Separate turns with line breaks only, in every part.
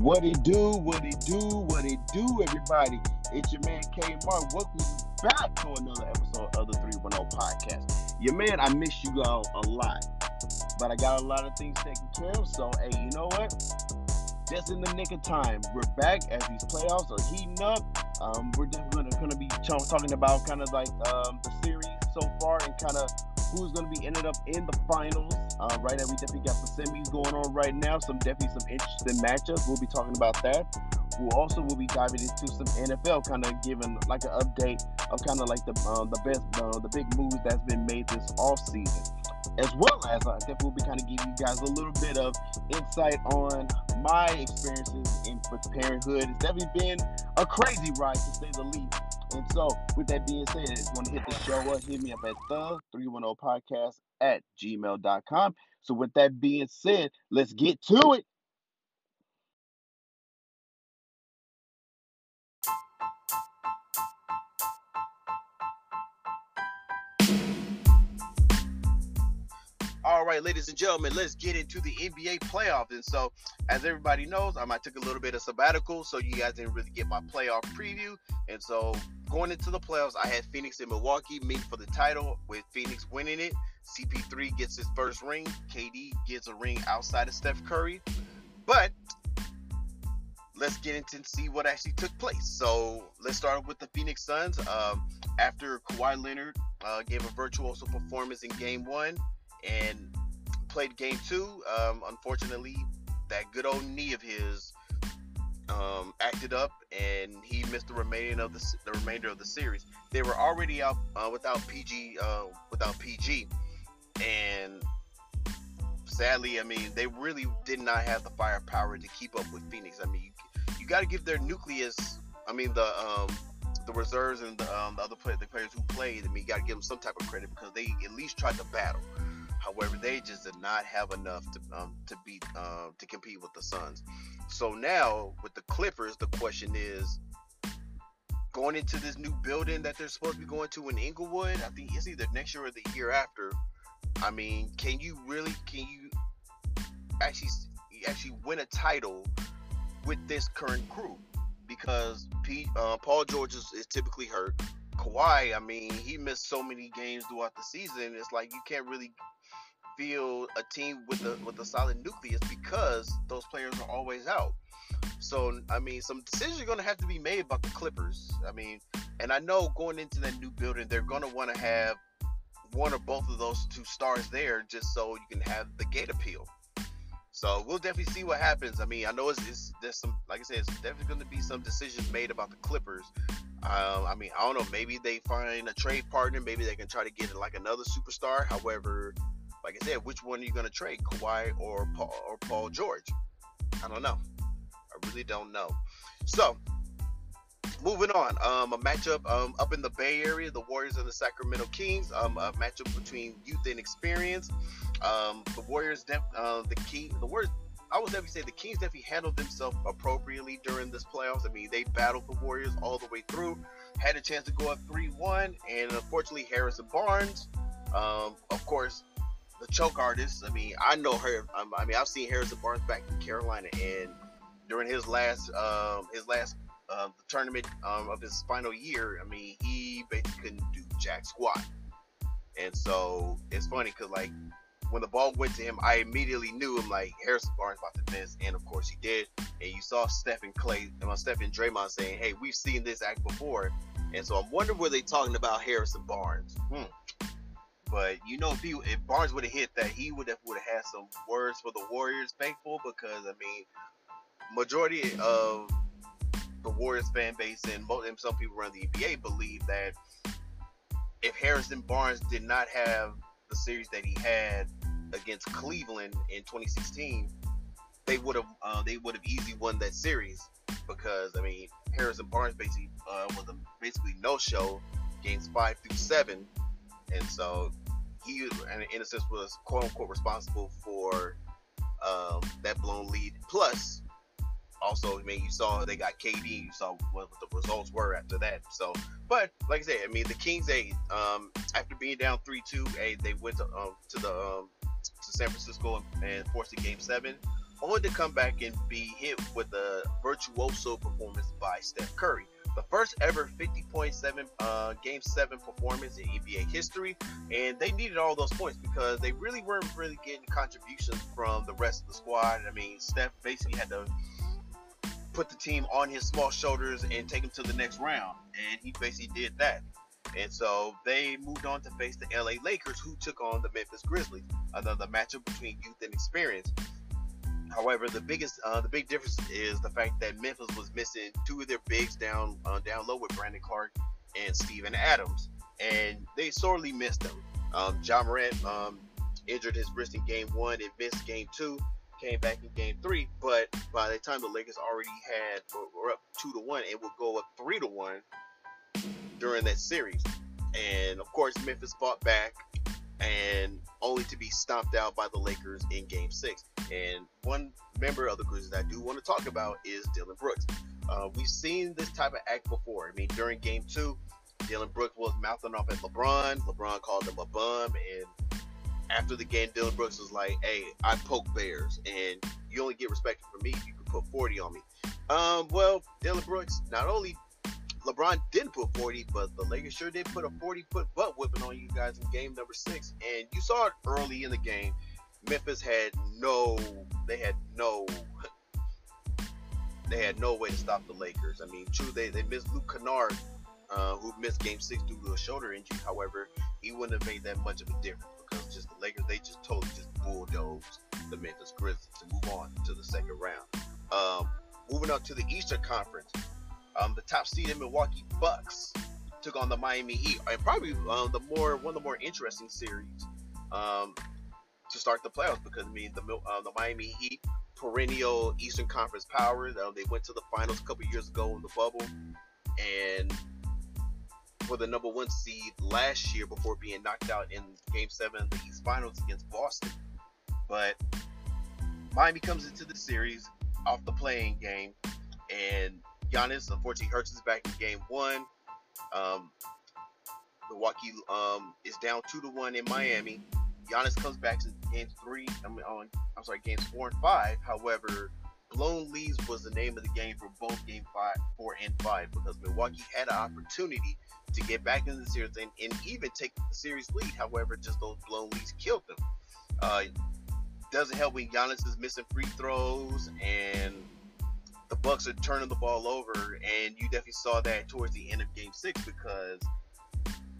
What it do, what it do, what it do, everybody. It's your man K Mark. Welcome back to another episode of the 310 podcast. Your man, I miss you all a lot. But I got a lot of things taken care of. So hey, you know what? Just in the nick of time. We're back as these playoffs are heating up. Um, we're definitely gonna be talking about kind of like um, the series so far and kind of who's going to be ended up in the finals. Uh, right now, we definitely got the semis going on right now. Some definitely some interesting matchups. We'll be talking about that. We'll also will be diving into some NFL, kind of giving like an update of kind of like the uh, the best uh, the big moves that's been made this off season, as well as I think we'll be kind of giving you guys a little bit of insight on my experiences in with parenthood. It's definitely been a crazy ride to say the least. And so, with that being said, if you want to hit the show up, hit me up at the 310 podcast at gmail.com. So, with that being said, let's get to it. All right, ladies and gentlemen, let's get into the NBA playoffs. And so, as everybody knows, um, I took a little bit of sabbatical, so you guys didn't really get my playoff preview. And so, going into the playoffs, I had Phoenix and Milwaukee meet for the title, with Phoenix winning it. CP3 gets his first ring. KD gets a ring outside of Steph Curry. But let's get into and see what actually took place. So let's start with the Phoenix Suns. Um, after Kawhi Leonard uh, gave a virtuoso performance in Game One, and played game two. Um, unfortunately, that good old knee of his um, acted up, and he missed the remaining of the, the remainder of the series. They were already out uh, without PG, uh, without PG, and sadly, I mean, they really did not have the firepower to keep up with Phoenix. I mean, you, you got to give their nucleus. I mean, the um, the reserves and the, um, the other play, the players who played. I mean, you got to give them some type of credit because they at least tried to battle. However, they just did not have enough to um, to beat uh, to compete with the Suns. So now with the Clippers, the question is going into this new building that they're supposed to be going to in Inglewood. I think it's either next year or the year after. I mean, can you really can you actually actually win a title with this current crew? Because Pete, uh, Paul George is, is typically hurt. Kawhi, I mean, he missed so many games throughout the season. It's like you can't really field a team with a with a solid nucleus because those players are always out. So I mean, some decisions are going to have to be made about the Clippers. I mean, and I know going into that new building, they're going to want to have one or both of those two stars there, just so you can have the gate appeal. So we'll definitely see what happens. I mean, I know it's, it's there's some, like I said, it's definitely going to be some decisions made about the Clippers. Um, I mean, I don't know. Maybe they find a trade partner. Maybe they can try to get like another superstar. However, like I said, which one are you going to trade, Kawhi or Paul or Paul George? I don't know. I really don't know. So, moving on. Um, a matchup um, up in the Bay Area, the Warriors and the Sacramento Kings. Um, a matchup between youth and experience. Um, the Warriors, def- uh, the key, the Warriors. I would definitely say the Kings definitely handled themselves appropriately during this playoffs. I mean, they battled the Warriors all the way through, had a chance to go up 3-1, and unfortunately, Harrison Barnes, um, of course, the choke artist. I mean, I know her. Um, I mean, I've seen Harrison Barnes back in Carolina, and during his last um, his last uh, tournament um, of his final year, I mean, he basically couldn't do jack squat. And so it's funny because like when the ball went to him, I immediately knew him like Harrison Barnes about to miss, and of course he did. And you saw Stephen Klay, and Stephen Draymond saying, "Hey, we've seen this act before." And so I'm wondering were they talking about Harrison Barnes? Hmm. But you know, if he, if Barnes would have hit that, he would have would have had some words for the Warriors faithful because I mean, majority of the Warriors fan base and, most, and some people around the NBA believe that if Harrison Barnes did not have the series that he had against Cleveland in 2016, they would have uh, they would have easily won that series because I mean Harrison Barnes basically uh, was a basically no show games five through seven, and so he, in a sense, was quote unquote responsible for um, that blown lead. Plus, also, I mean, you saw they got KD. You saw what the results were after that. So, but like I said, I mean, the Kings, they um, after being down three two, they went to, um, to the um, to San Francisco and, and forced a game seven. only to come back and be hit with a virtuoso performance by Steph Curry. The first ever 50.7 uh, Game 7 performance in NBA history, and they needed all those points because they really weren't really getting contributions from the rest of the squad. I mean, Steph basically had to put the team on his small shoulders and take them to the next round, and he basically did that. And so they moved on to face the LA Lakers, who took on the Memphis Grizzlies, another matchup between youth and experience. However, the biggest, uh, the big difference is the fact that Memphis was missing two of their bigs down, uh, down low with Brandon Clarke and Steven Adams, and they sorely missed them. Um, Ja Morant um, injured his wrist in Game One and missed Game Two. Came back in Game Three, but by the time the Lakers already had were up two to one it would go up three to one during that series, and of course Memphis fought back and only to be stomped out by the Lakers in Game Six. And one member of the Grizzlies I do want to talk about is Dillon Brooks. Uh, we've seen this type of act before. I mean, during Game Two, Dillon Brooks was mouthing off at LeBron. LeBron called him a bum, and after the game, Dillon Brooks was like, "Hey, I poke bears, and you only get respect from me if you can put 40 on me." Um, well, Dillon Brooks not only LeBron didn't put 40, but the Lakers sure did put a 40 foot butt whipping on you guys in game number six. And you saw it early in the game. Memphis had no, they had no, they had no way to stop the Lakers. I mean, true, they, they missed Luke Kennard, uh, who missed game six due to a shoulder injury. However, he wouldn't have made that much of a difference because just the Lakers, they just totally just bulldozed the Memphis Grizzlies to move on to the second round. Um, moving on to the Eastern Conference. Um, the top seed in Milwaukee Bucks took on the Miami Heat, and probably uh, the more one of the more interesting series um, to start the playoffs because I mean the uh, the Miami Heat, perennial Eastern Conference powers. Uh, they went to the finals a couple years ago in the bubble, and for the number one seed last year before being knocked out in Game Seven of the East Finals against Boston. But Miami comes into the series off the playing game, and Giannis unfortunately hurts his back in game one. Um, Milwaukee um, is down two to one in Miami. Giannis comes back to game three. I mean, on I'm sorry, games four and five. However, blown leads was the name of the game for both game five, four, and five because Milwaukee had an opportunity to get back into the series and, and even take the series lead. However, just those blown leads killed them. Uh, doesn't help when Giannis is missing free throws and the Bucks are turning the ball over, and you definitely saw that towards the end of Game Six because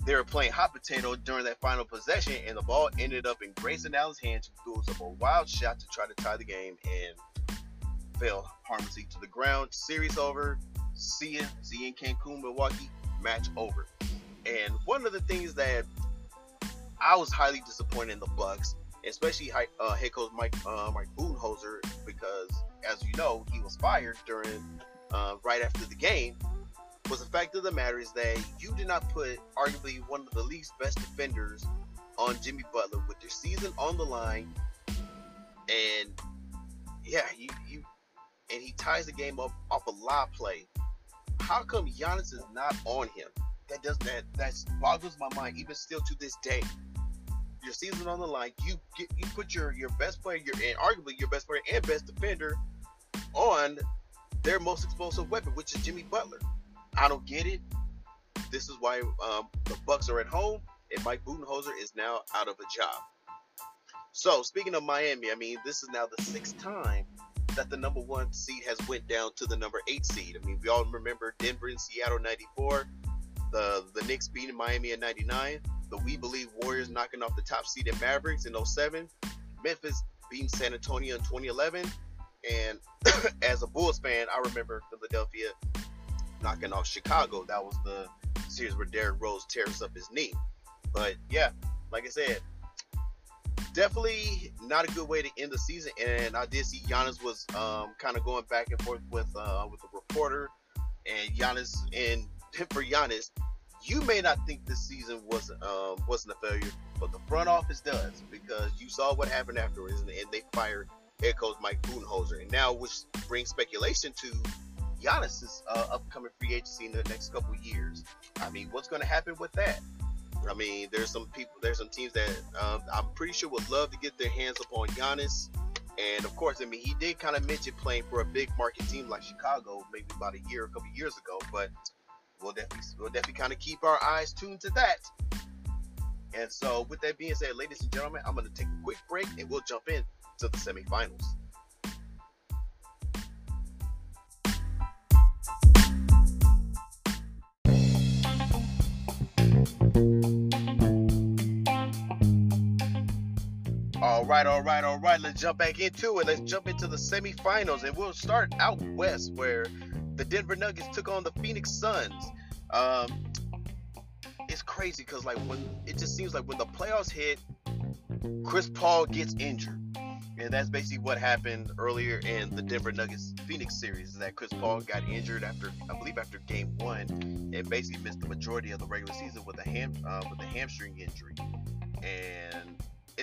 they were playing hot potato during that final possession, and the ball ended up in Grayson Allen's hands, who threw up a wild shot to try to tie the game and fell harmlessly to the ground. Series over. See ya. See you in Cancun, Milwaukee. Match over. And one of the things that I was highly disappointed in the Bucks, especially uh, head coach Mike uh, Mike Budenholzer, because as you know, he was fired during uh, right after the game. Was the fact of the matter is that you did not put arguably one of the league's best defenders on Jimmy Butler with your season on the line, and yeah, you, you and he ties the game up off a live play. How come Giannis is not on him? That does that that boggles my mind even still to this day. Your season on the line, you get you put your your best player, your and arguably your best player and best defender on their most explosive weapon, which is Jimmy Butler. I don't get it. This is why um, the Bucks are at home, and Mike Budenholzer is now out of a job. So speaking of Miami, I mean this is now the sixth time that the number one seed has went down to the number eight seed. I mean we all remember Denver and Seattle '94, the the Knicks beating Miami in '99, the We Believe Warriors knocking off the top seed in Mavericks in 07, Memphis beating San Antonio in 2011, and as a Bulls fan, I remember Philadelphia knocking off Chicago. That was the series where Derrick Rose tears up his knee. But yeah, like I said, definitely not a good way to end the season. And I did see Giannis was um, kind of going back and forth with uh, with a reporter, and Giannis and for Giannis, you may not think this season was um, wasn't a failure, but the front office does because you saw what happened afterwards, and, they fired head coach Mike Budenholzer, and now which brings speculation to Giannis's uh, upcoming free agency in the next couple years. I mean, what's going to happen with that? I mean, there's some people, there's some teams that um, I'm pretty sure would love to get their hands up on Giannis, And of course, I mean, he did kind of mention playing for a big market team like Chicago, maybe about a year, a couple years ago. But we'll definitely, we'll definitely kind of keep our eyes tuned to that. And so, with that being said, ladies and gentlemen, I'm going to take a quick break and we'll jump in to the semifinals. All right, all right, all right. Let's jump back into it. Let's jump into the semifinals, and we'll start out west, where the Denver Nuggets took on the Phoenix Suns. Um, it's crazy because like when it just seems like when the playoffs hit, Chris Paul gets injured, and that's basically what happened earlier in the Denver Nuggets Phoenix series. Is that Chris Paul got injured after I believe after Game One, and basically missed the majority of the regular season with a ham uh, with a hamstring injury, and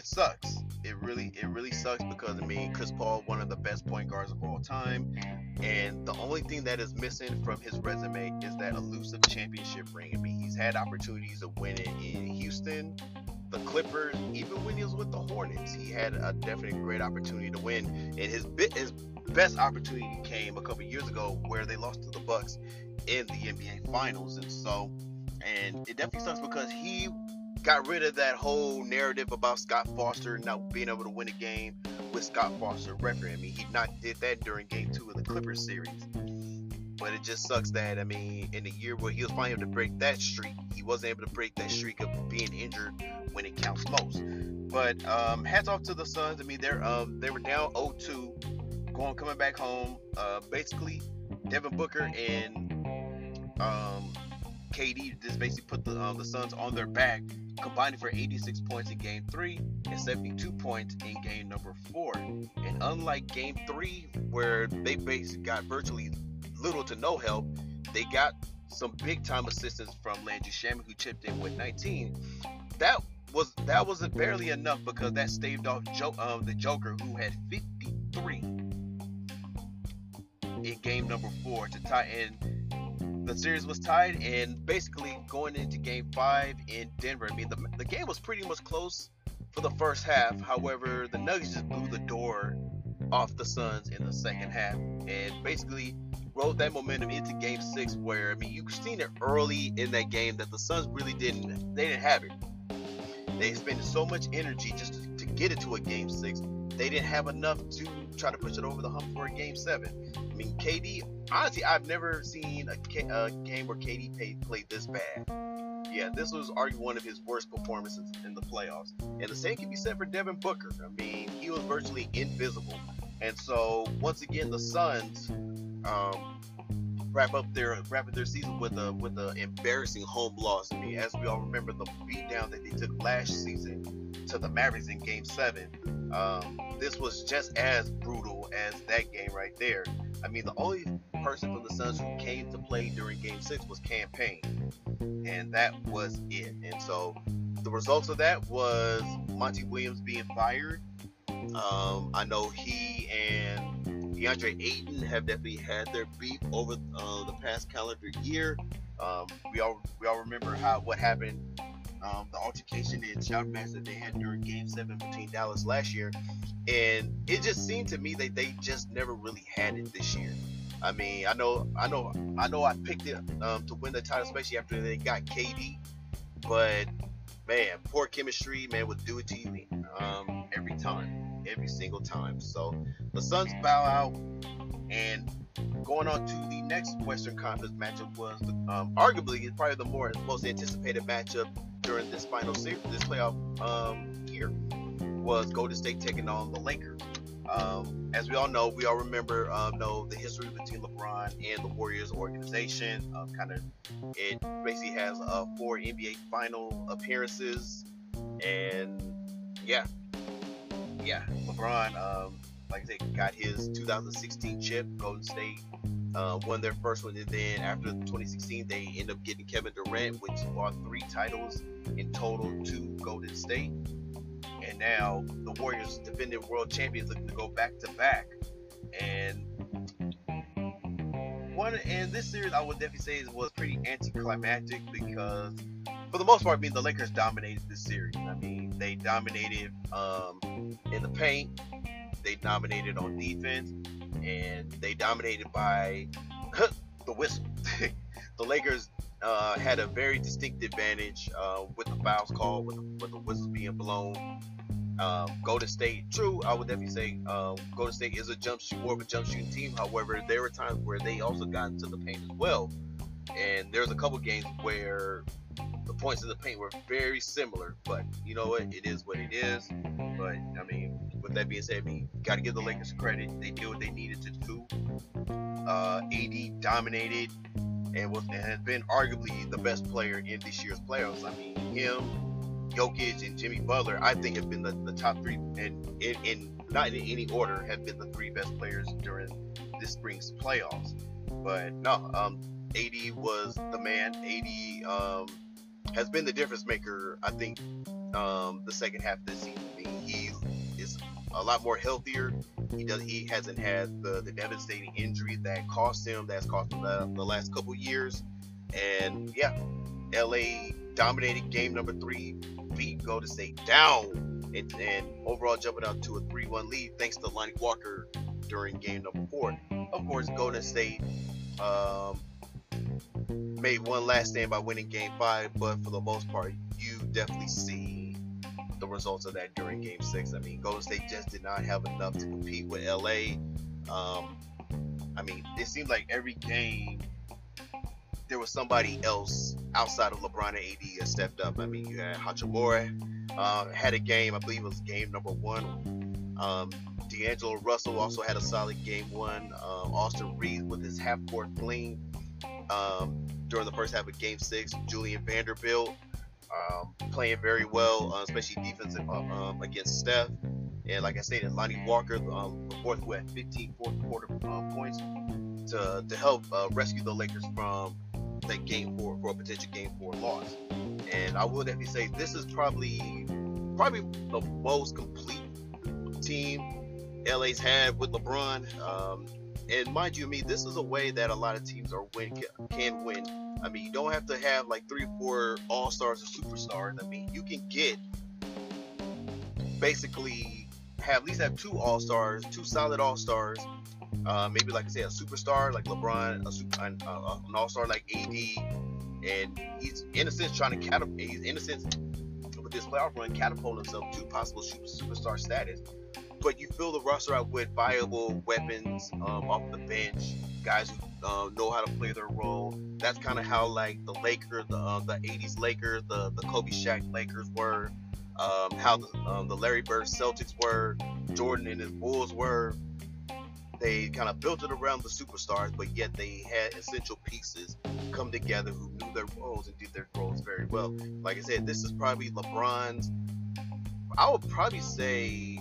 sucks. It really, it really sucks because I mean, Chris Paul, one of the best point guards of all time, and the only thing that is missing from his resume is that elusive championship ring. I mean, he's had opportunities of winning in Houston, the Clippers, even when he was with the Hornets, he had a definite great opportunity to win. And his bit, his best opportunity came a couple years ago where they lost to the Bucks in the NBA Finals, and so, and it definitely sucks because he got rid of that whole narrative about Scott Foster not being able to win a game with Scott Foster record. I mean, he not did that during Game Two of the Clippers series. But it just sucks that I mean, in the year where he was finally able to break that streak, he wasn't able to break that streak of being injured when it counts most. But um, hats off to the Suns. I mean, they're um, they were down 0-2, going coming back home. Uh, basically, Devin Booker and um, KD just basically put the um, the Suns on their back, combining for 86 points in Game Three and 72 points in Game Number Four. And unlike Game Three, where they basically got virtually little to no help, they got some big time assistance from Landry Shamet, who chipped in with 19. That was that wasn't barely enough because that staved off jo- um, the Joker, who had 53 in Game Number Four to tie in the series was tied, and basically going into Game Five in Denver. I mean, the the game was pretty much close for the first half. However, the Nuggets just blew the door off the Suns in the second half, and basically rode that momentum into Game Six. Where I mean, you've seen it early in that game that the Suns really didn't they didn't have it. They spent so much energy just to, to get it to a Game Six. They didn't have enough to try to push it over the hump for a Game Seven. I mean, KD honestly, I've never seen a, game where KD played, played this bad. Yeah, this was arguably one of his worst performances in the playoffs. And the same can be said for Devin Booker. I mean, he was virtually invisible. And so, once again, the Suns um, wrap up their wrap up their season with a with an embarrassing home loss. I mean, as we all remember, the beatdown that they took last season to the Mavericks in Game Seven. Um, this was just as brutal as that game right there. I mean, the only person from the Suns who came to play during Game Six was Cam Payne, and that was it. And so, the results of that was Monty Williams being fired. Um, I know he and DeAndre Ayton have definitely had their beef over uh, the past calendar year. Um, we all we all remember how what happened, um, the altercation and shout match that they had during Game Seven between Dallas last year, and it just seemed to me that they just never really had it this year. I mean, I know, I know, I know, I picked it um, to win the title, especially after they got KD. But man, poor chemistry, man, would do it to you um, every time, every single time. So the Suns bow out, and going on to the next Western Conference matchup was um, arguably probably the more most anticipated matchup during this final series, this playoff um, year was Golden State taking on the Lakers. Um, as we all know, we all remember um, know the history between LeBron and the Warriors organization. Um, kind of, it basically has uh, four NBA final appearances, and yeah, yeah, LeBron, um, like I said, got his 2016 chip. Golden State uh, won their first one, and then after 2016, they end up getting Kevin Durant, which brought three titles in total to Golden State and now the Warriors, defending world champions, looking to go back to back. And one and this series, I would definitely say was pretty anticlimactic because, for the most part, I mean the Lakers dominated this series. I mean they dominated um, in the paint. They dominated on defense, and they dominated by the whistle. the Lakers uh, had a very distinct advantage uh, with the fouls called, with the, with the whistles being blown. Um, Golden State, true, I would definitely say uh, Golden State is a jump shoot, more of a jump shooting team. However, there were times where they also got into the paint as well, and there's a couple games where the points in the paint were very similar. But you know what? It is what it is. But I mean, with that being said, I mean, got to give the Lakers credit. They did what they needed to do. Uh, AD dominated and was and has been arguably the best player in this year's playoffs. I mean, him, Jokic, and Jimmy Butler, I think have been the, the top three, and in, in not in any order, have been the three best players during this spring's playoffs. But no, um, AD was the man. AD um, has been the difference maker. I think um, the second half of this season. A lot more healthier. He does. He hasn't had the, the devastating injury that cost him. That's cost him the, the last couple years. And yeah, LA dominated game number three, beat Golden State down, and, and overall jumping out to a 3-1 lead thanks to Lonnie Walker during game number four. Of course, Golden State um, made one last stand by winning game five, but for the most part, you definitely see the results of that during game six. I mean, Golden State just did not have enough to compete with LA. Um, I mean, it seemed like every game there was somebody else outside of LeBron and AD that stepped up. I mean, you had Hachimura uh, had a game, I believe it was game number one. Um, D'Angelo Russell also had a solid game one. Um, Austin Reed with his half court fling um, during the first half of Game Six. Julian Vanderbilt um, playing very well, uh, especially defensive uh, um, against Steph. And like I said, Lonnie Walker, um, fourth who had 15 fourth quarter uh, points to, to help uh, rescue the Lakers from that game four for a potential game four loss. And I will definitely say this is probably probably the most complete team LA's had with LeBron. Um, and mind you, me, this is a way that a lot of teams are win can win. I mean, you don't have to have like three or four all stars or superstars. I mean, you can get basically have at least have two all stars, two solid all stars. Uh, maybe like I say, a superstar like LeBron, a super, an, uh, an all star like AD, and he's in a sense trying to catapult. He's in a sense with this playoff run catapult himself to possible superstar status but you fill the roster out with viable weapons um, off the bench, guys who uh, know how to play their role. That's kind of how like the Lakers, the uh, the '80s Lakers, the the Kobe Shaq Lakers were, um, how the, um, the Larry Bird Celtics were, Jordan and his Bulls were. They kind of built it around the superstars, but yet they had essential pieces come together who knew their roles and did their roles very well. Like I said, this is probably LeBron's. I would probably say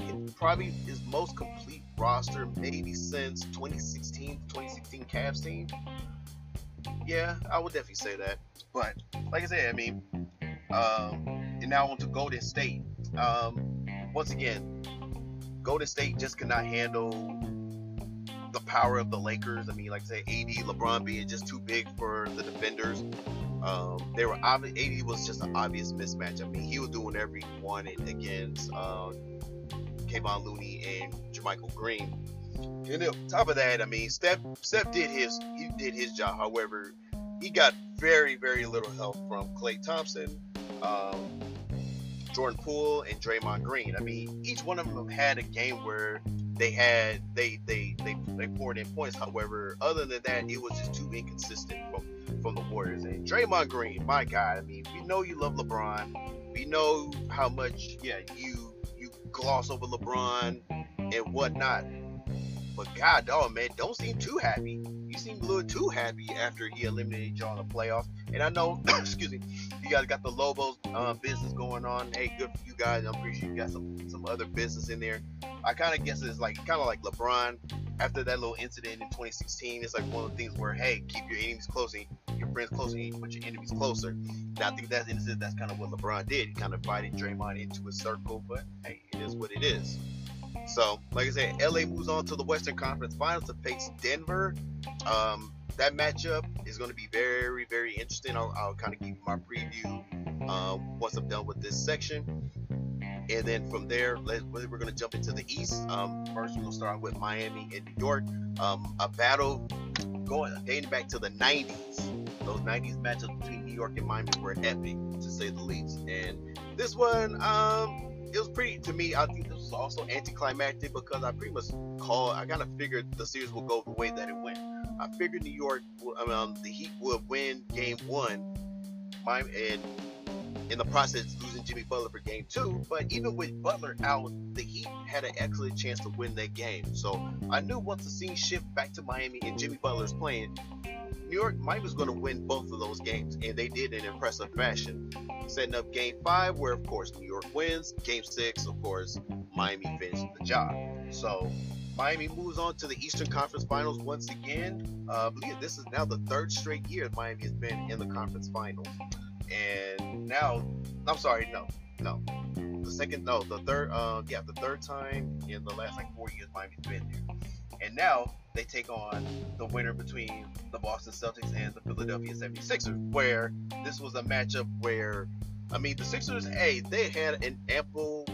it probably is most complete roster maybe since 2016, 2016 Cavs team. Yeah, I would definitely say that. But like I said, I mean, um, and now on to Golden State. Um, once again, Golden State just cannot handle the power of the Lakers. I mean, like I say, AD, LeBron being just too big for the defenders. Um, they were obvious. AD was just an obvious mismatch. I mean, he was doing whatever he wanted against uh, Kevon Looney and JaMychal Green. And on top of that, I mean, Steph Steph did his he did his job. However, he got very very little help from Klay Thompson, um, Jordan Poole, and Draymond Green. I mean, each one of them had a game where they had they they they they poured in points. However, other than that, it was just too inconsistent from from the Warriors. And Draymond Green, my God, I mean, we know you love LeBron. We know how much yeah you gloss over LeBron and whatnot. But God dog, man, don't seem too happy. You seem a little too happy after he eliminated y'all in the playoffs. And I know, excuse me, you guys got the Lobos um, business going on. Hey, good for you guys. I'm pretty sure you got some some other business in there. I kind of guess it's like kind of like LeBron after that little incident in 2016. It's like one of the things where hey, keep your enemies close, and your friends closer, and put your enemies closer. Now I think that's in that's kind of what LeBron did. He kind of invited Draymond into a circle, but hey, it is what it is. So, like I said, LA moves on to the Western Conference Finals to face Denver. Um, that matchup is going to be very, very interesting. I'll, I'll kind of give you my preview uh, once I'm done with this section. And then from there, we're going to jump into the East. Um, first, we're going to start with Miami and New York. Um, a battle going dating back to the 90s. Those 90s matchups between New York and Miami were epic, to say the least. And this one, um, it was pretty to me. I think this was also anticlimactic because I pretty much called. I kind of figured the series would go the way that it went. I figured New York, um, the Heat would win Game One, Miami, and in the process losing Jimmy Butler for game two. But even with Butler out, the Heat had an excellent chance to win that game. So I knew once the scene shift back to Miami and Jimmy Butler's playing, New York Miami was going to win both of those games, and they did in impressive fashion. Setting up game five, where of course New York wins. Game six, of course, Miami finished the job. So Miami moves on to the Eastern Conference Finals once again. Uh, I believe this is now the third straight year Miami has been in the conference finals and now I'm sorry, no, no, the second, no, the third, uh, yeah, the third time in the last like four years Miami's been there, and now they take on the winner between the Boston Celtics and the Philadelphia 76ers, where this was a matchup where. I mean, the Sixers, hey, they had an ample,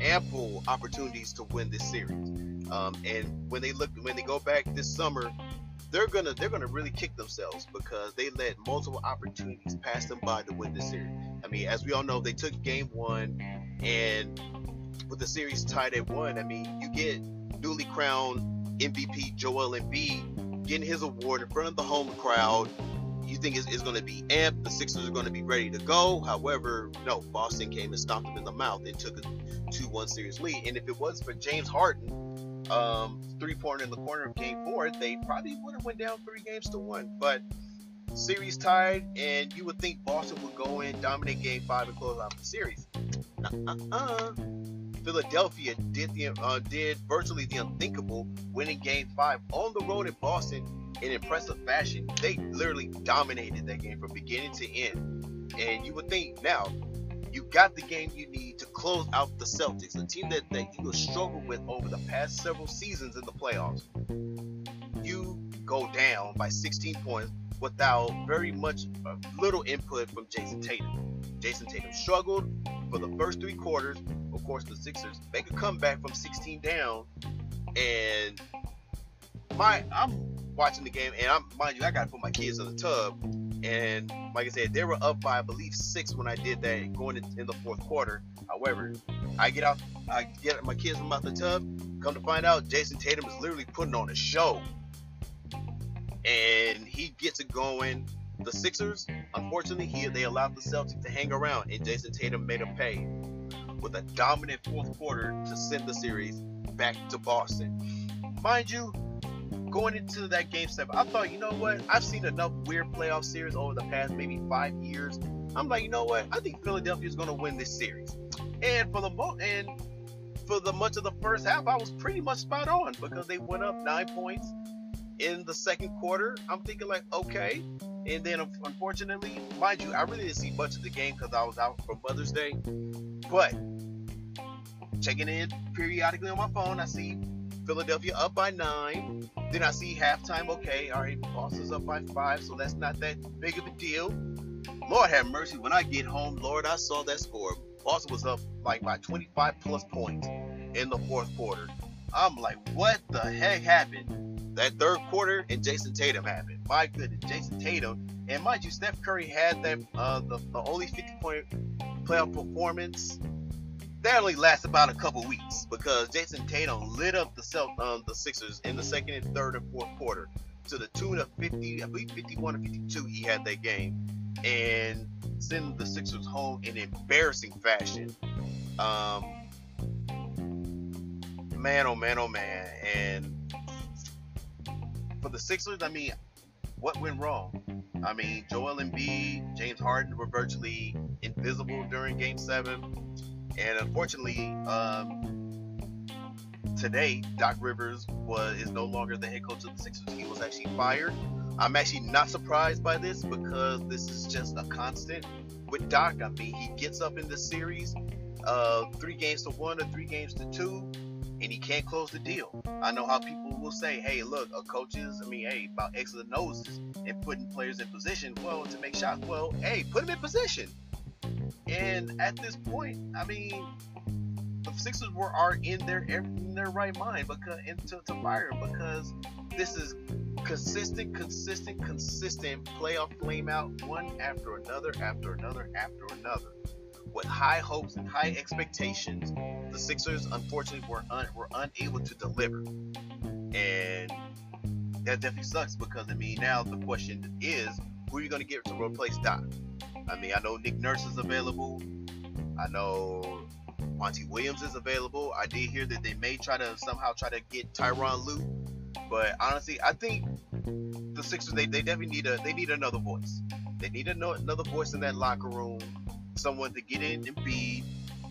ample opportunities to win this series. Um, and when they look, when they go back this summer, they're gonna they're gonna really kick themselves because they let multiple opportunities pass them by to win the series. I mean, as we all know, they took game one, and with the series tied at one, I mean, you get newly crowned MVP Joel Embiid getting his award in front of the home crowd. You think it's, it's going to be amped. The Sixers are going to be ready to go. However, no, Boston came and stomped them in the mouth and took a 2-1 series lead. And if it was for James Harden, um, three pointer in the corner of game four, they probably would have went down three games to one. But series tied, and you would think Boston would go in, dominate game five, and close out the series. Uh-uh. Philadelphia did the uh, did virtually the unthinkable, winning Game Five on the road in Boston in impressive fashion. They literally dominated that game from beginning to end. And you would think now you got the game you need to close out the Celtics, a team that, that you have struggled with over the past several seasons in the playoffs. You go down by 16 points without very much uh, little input from Jayson Tatum. Jayson Tatum struggled for the first three quarters. Of course, the Sixers make a comeback from 16 down, and my I'm watching the game, and I'm mind you, I gotta put my kids in the tub and like I said, they were up by I believe six when I did that going in, in the fourth quarter. However, I get out, I get my kids from out the tub. Come to find out, Jayson Tatum is literally putting on a show, and he gets it going. The Sixers, unfortunately, he they allowed the Celtics to hang around, and Jayson Tatum made them pay with a dominant fourth quarter to send the series back to Boston. Mind you, going into that game seven, I thought, you know what? I've seen enough weird playoff series over the past maybe five years. I'm like, you know what? I think Philadelphia is going to win this series. And for the mo- and for the much of the first half, I was pretty much spot on because they went up nine points in the second quarter. I'm thinking like, okay. And then unfortunately, mind you, I really didn't see much of the game because I was out for Mother's Day. But checking in periodically on my phone, I see Philadelphia up by nine. Then I see halftime. Okay, all right, Boston's up by five, so that's not that big of a deal. Lord have mercy. When I get home, Lord, I saw that score. Boston was up like by 25 plus points in the fourth quarter. I'm like, what the heck happened? That third quarter and Jayson Tatum happened. My goodness, Jayson Tatum. And mind you, Steph Curry had that uh, the, the only 50 point playoff performance that only lasts about a couple weeks because Jayson Tatum lit up the Celt- um, the Sixers in the second and third and fourth quarter to the tune of 50, I believe 51 or 52. He had that game and send the Sixers home in embarrassing fashion. Um, man, oh man, oh man, and for the Sixers, I mean, what went wrong? I mean, Joel Embiid, James Harden were virtually invisible during Game Seven. And unfortunately, um, today Doc Rivers was is no longer the head coach of the Sixers. He was actually fired. I'm actually not surprised by this because this is just a constant with Doc. I mean, he gets up in the series, uh, three games to one or three games to two, and he can't close the deal. I know how people will say, "Hey, look, a coach is, I mean, hey, about X and noses and putting players in position. Well, to make shots. Well, hey, put them in position. And at this point, I mean, the Sixers were are in their in their right mind because and to, fire because this is consistent, consistent, consistent playoff flame out one after another, after another, after another. With high hopes and high expectations, the Sixers unfortunately were un, were unable to deliver, and that definitely sucks because I mean now the question is who are you going to get to replace Doc? I mean I know Nick Nurse is available, I know Monty Williams is available. I did hear that they may try to somehow try to get Tyronn Lue, but honestly, I think the Sixers they, they definitely need a they need another voice. They need another voice in that locker room, someone to get in and be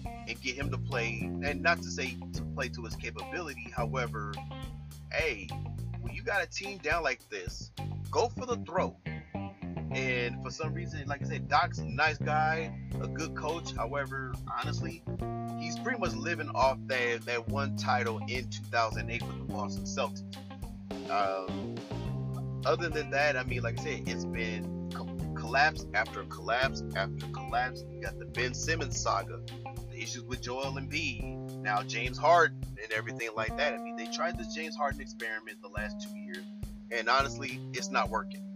and get him to play, and not to say to play to his capability. However, hey, when you got a team down like this, go for the throw. And for some reason, like I said, Doc's a nice guy, a good coach. However, honestly, he's pretty much living off that that one title in 2008 with the Boston Celtics. Um, other than that, I mean, like I said, it's been co- collapse after collapse after collapse. You got the Ben Simmons saga, the issues with Joel Embiid, now James Harden and everything like that. I mean, they tried this James Harden experiment the last two years, and honestly, it's not working.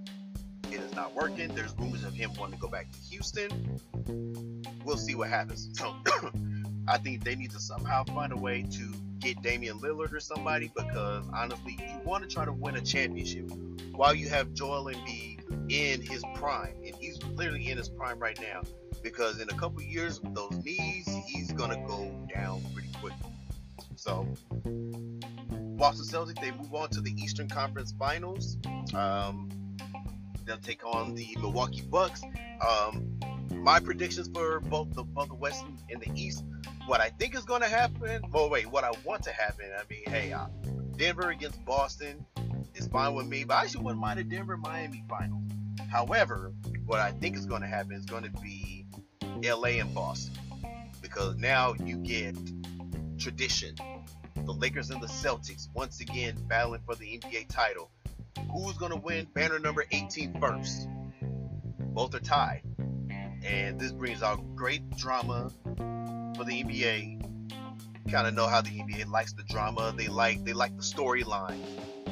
It is not working. There's rumors of him wanting to go back to Houston. We'll see what happens. So, I think they need to somehow find a way to get Damian Lillard or somebody because honestly, you want to try to win a championship while you have Joel Embiid in his prime, and he's clearly in his prime right now. Because in a couple years with those knees, he's gonna go down pretty quick. So, Boston Celtics they move on to the Eastern Conference Finals. Um, they'll take on the Milwaukee Bucks. Um, my predictions for both the both the West and the East. What I think is going to happen. Oh wait, what I want to happen. I mean, hey, uh, Denver against Boston is fine with me, but I actually wouldn't mind a Denver Miami final. However, what I think is going to happen is going to be LA and Boston because now you get tradition. The Lakers and the Celtics once again battling for the NBA title. Who's going to win banner number 18 first? Both are tied. And this brings out great drama for the NBA. Kind of know how the NBA likes the drama. They like they like the storyline.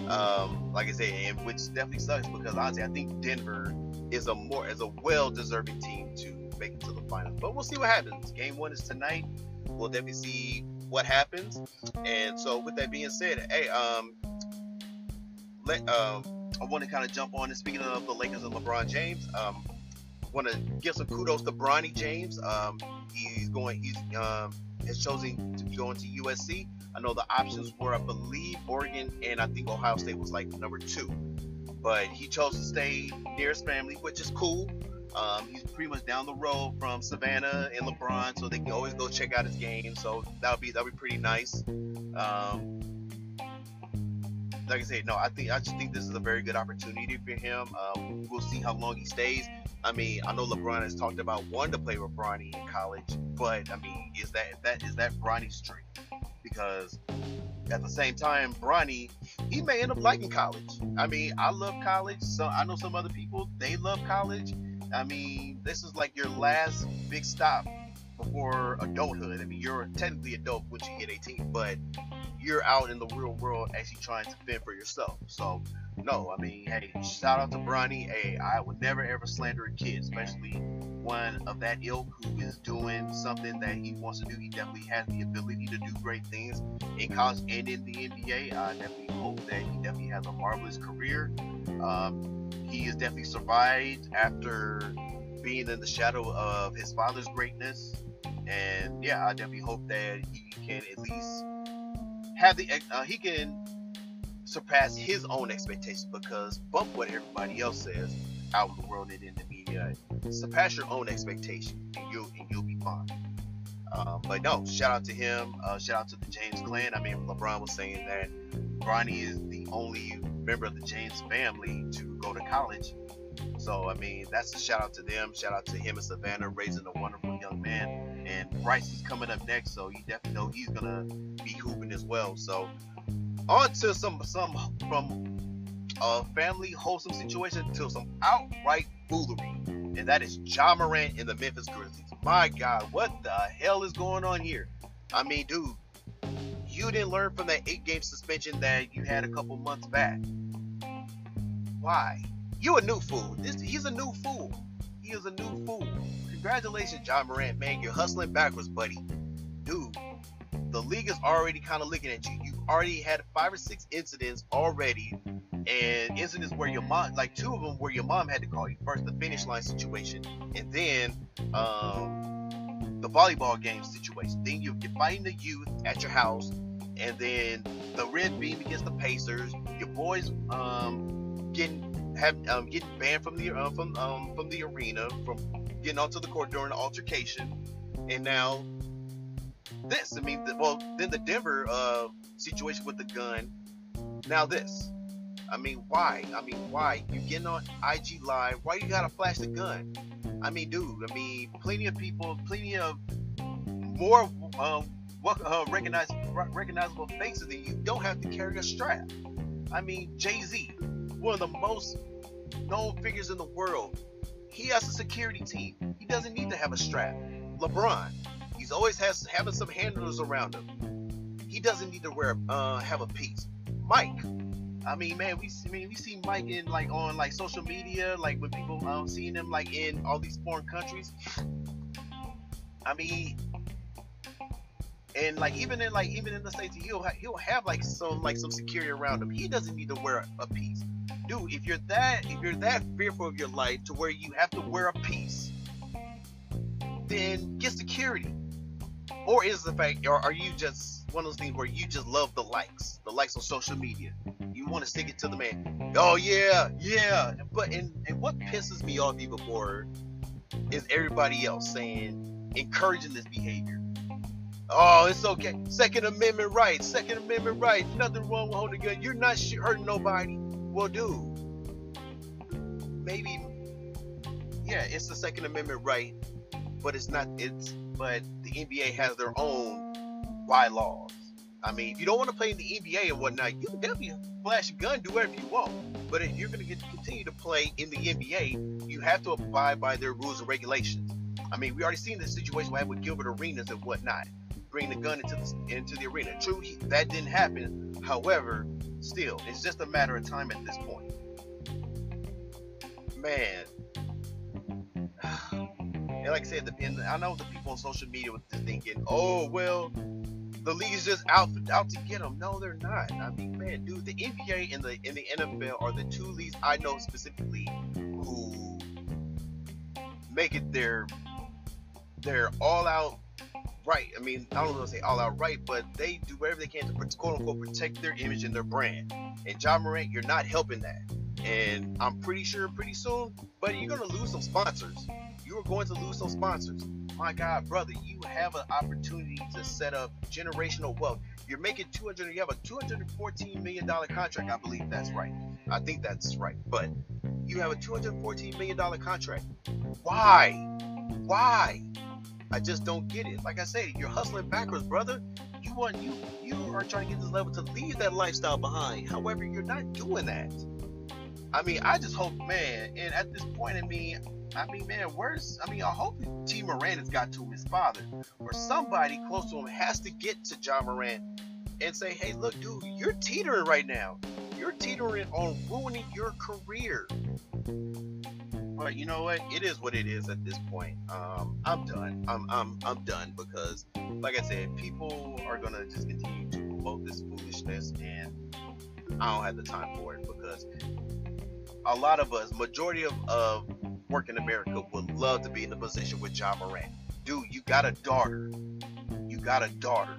Um, like I said, and which definitely sucks because honestly, I think Denver is a more is a well deserving team to make it to the finals. But we'll see what happens. Game one is tonight. We'll definitely see what happens. And so, with that being said, hey, um, um, I want to kind of jump on and speaking of the Lakers and LeBron James. Um, want to give some kudos to Bronny James. Um, he's going. He's um, has chosen to be going to USC. I know the options were, I believe, Oregon and I think Ohio State was like number two, but he chose to stay near his family, which is cool. Um, he's pretty much down the road from Savannah and LeBron, so they can always go check out his game. So that would be that would be pretty nice. Um, like I said, no, I think I just think this is a very good opportunity for him. Um, we'll see how long he stays. I mean, I know LeBron has talked about wanting to play with Bronny in college, but I mean, is that that is that Bronny's dream? Because at the same time, Bronny, he may end up liking college. I mean, I love college. So I know some other people they love college. I mean, this is like your last big stop before adulthood. I mean, you're technically adult once you get 18, but you're out in the real world actually trying to fend for yourself. So, no, I mean, hey, shout out to Bronny. Hey, I would never ever slander a kid, especially one of that ilk who is doing something that he wants to do. He definitely has the ability to do great things in college and in the NBA. I definitely hope that he definitely has a marvelous career. Um, he has definitely survived after being in the shadow of his father's greatness. And yeah, I definitely hope that he can at least have the uh, he can surpass his own expectations because bump what everybody else says out in the world and in the media. Surpass your own expectation and you'll and you'll be fine. Um, but no, shout out to him. Uh, shout out to the James clan. I mean, LeBron was saying that Bronny is the only member of the James family to go to college. So I mean, that's a shout out to them. Shout out to him and Savannah raising a wonderful young man and Bryce is coming up next, so you definitely know he's gonna be hooping as well. So on to some some from a family wholesome situation to some outright foolery, and that is Ja Morant in the Memphis Grizzlies. My God, what the hell is going on here? I mean, dude, you didn't learn from that eight game suspension that you had a couple months back. Why? You a new fool. This he's a new fool. He is a new fool. Congratulations, Ja Morant, man. You're hustling backwards, buddy. Dude, the league is already kind of looking at you. You've already had five or six incidents already, and incidents where your mom, like two of them, where your mom had to call you first, the finish line situation, and then um, the volleyball game situation. Then you're fighting the youth at your house, and then the red beam against the Pacers. Your boys um, getting have um, getting banned from the uh, from um, from the arena from getting onto the court during the altercation, and now this. I mean, well, then the Denver uh, situation with the gun. Now this. I mean, why? I mean, why? You getting on IG Live? Why you gotta flash the gun? I mean, dude. I mean, plenty of people, plenty of more um, uh, recognizable, recognizable faces than you don't have to carry a strap. I mean, Jay Z, one of the most known figures in the world, he has a security team. He doesn't need to have a strap. LeBron, he's always has having some handlers around him. He doesn't need to wear uh, have a piece. Mike, I mean, man, we I mean we see Mike in like on like social media, like when people um seeing him like in all these foreign countries. I mean, and like even in like even in the states, he'll ha- he'll have like some like some security around him. He doesn't need to wear a, piece dude, if you're that if you're that fearful of your life to where you have to wear a piece, then get security. Or is the fact, or are you just one of those things where you just love the likes, the likes on social media? You want to stick it to the man. Oh yeah, yeah. But and, and what pisses me off even more is everybody else saying, encouraging this behavior. Oh, it's okay. Second Amendment rights. Second Amendment rights. Nothing wrong with holding a gun. You're not hurting nobody. Well, dude, maybe, yeah, it's the Second Amendment right, but it's not. It's but the NBA has their own bylaws. I mean, if you don't want to play in the NBA and whatnot, you can definitely flash a gun, do whatever you want. But if you're going to get, continue to play in the NBA, you have to abide by their rules and regulations. I mean, we already seen this situation we had with Gilbert Arenas and whatnot, bring the mm-hmm. gun into the into the arena. True, he, that didn't happen. However, still, it's just a matter of time at this point. Man. And like I said, the, I know the people on social media were thinking, oh, well, the league is just out out to get them. No, they're not. I mean, man, dude, the NBA and the in the NFL are the two leagues I know specifically who make it their their all out right. I mean, I don't want to say all out right, but they do whatever they can to quote unquote protect their image and their brand. And Ja Morant, you're not helping that. And I'm pretty sure pretty soon, but you're gonna lose some sponsors. You are going to lose some sponsors. My God, brother, you have an opportunity to set up generational wealth. You're making 200. You have a 214 million dollar contract. I believe that's right. I think that's right. But you have a 214 million dollar contract. Why? Why? I just don't get it. Like I said, you're hustling backwards, brother. You want you you are trying to get this level to leave that lifestyle behind. However, you're not doing that. I mean, I just hope, man. And at this point, I mean, I mean, man, where's? I mean, I hope T. Moran has got to his father, or somebody close to him has to get to Ja Morant and say, "Hey, look, dude, you're teetering right now. You're teetering on ruining your career." But you know what? It is what it is at this point. Um, I'm done. I'm, I'm I'm done because, like I said, people are gonna just continue to promote this foolishness, and I don't have the time for it because a lot of us, majority of, of work in America, would love to be in the position with John Moran. Dude, you got a daughter. You got a daughter.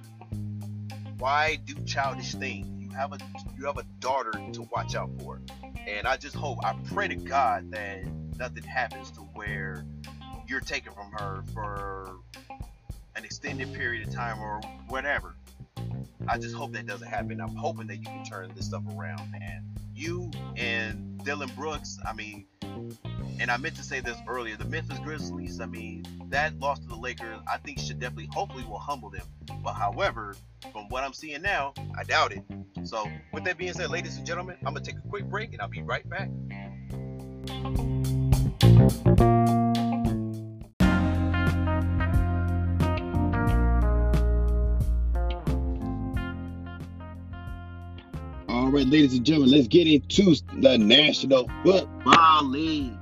Why do childish things? You have a you have a daughter to watch out for. And I just hope, I pray to God that nothing happens to where you're taken from her for an extended period of time or whatever. I just hope that doesn't happen. I'm hoping that you can turn this stuff around, man. You and Dillon Brooks, I mean, and I meant to say this earlier, the Memphis Grizzlies, I mean, that loss to the Lakers, I think should definitely, hopefully, will humble them. But however, from what I'm seeing now, I doubt it. So, with that being said, ladies and gentlemen, I'm going to take a quick break and I'll be right back. All right, ladies and gentlemen, let's get into the National Football League.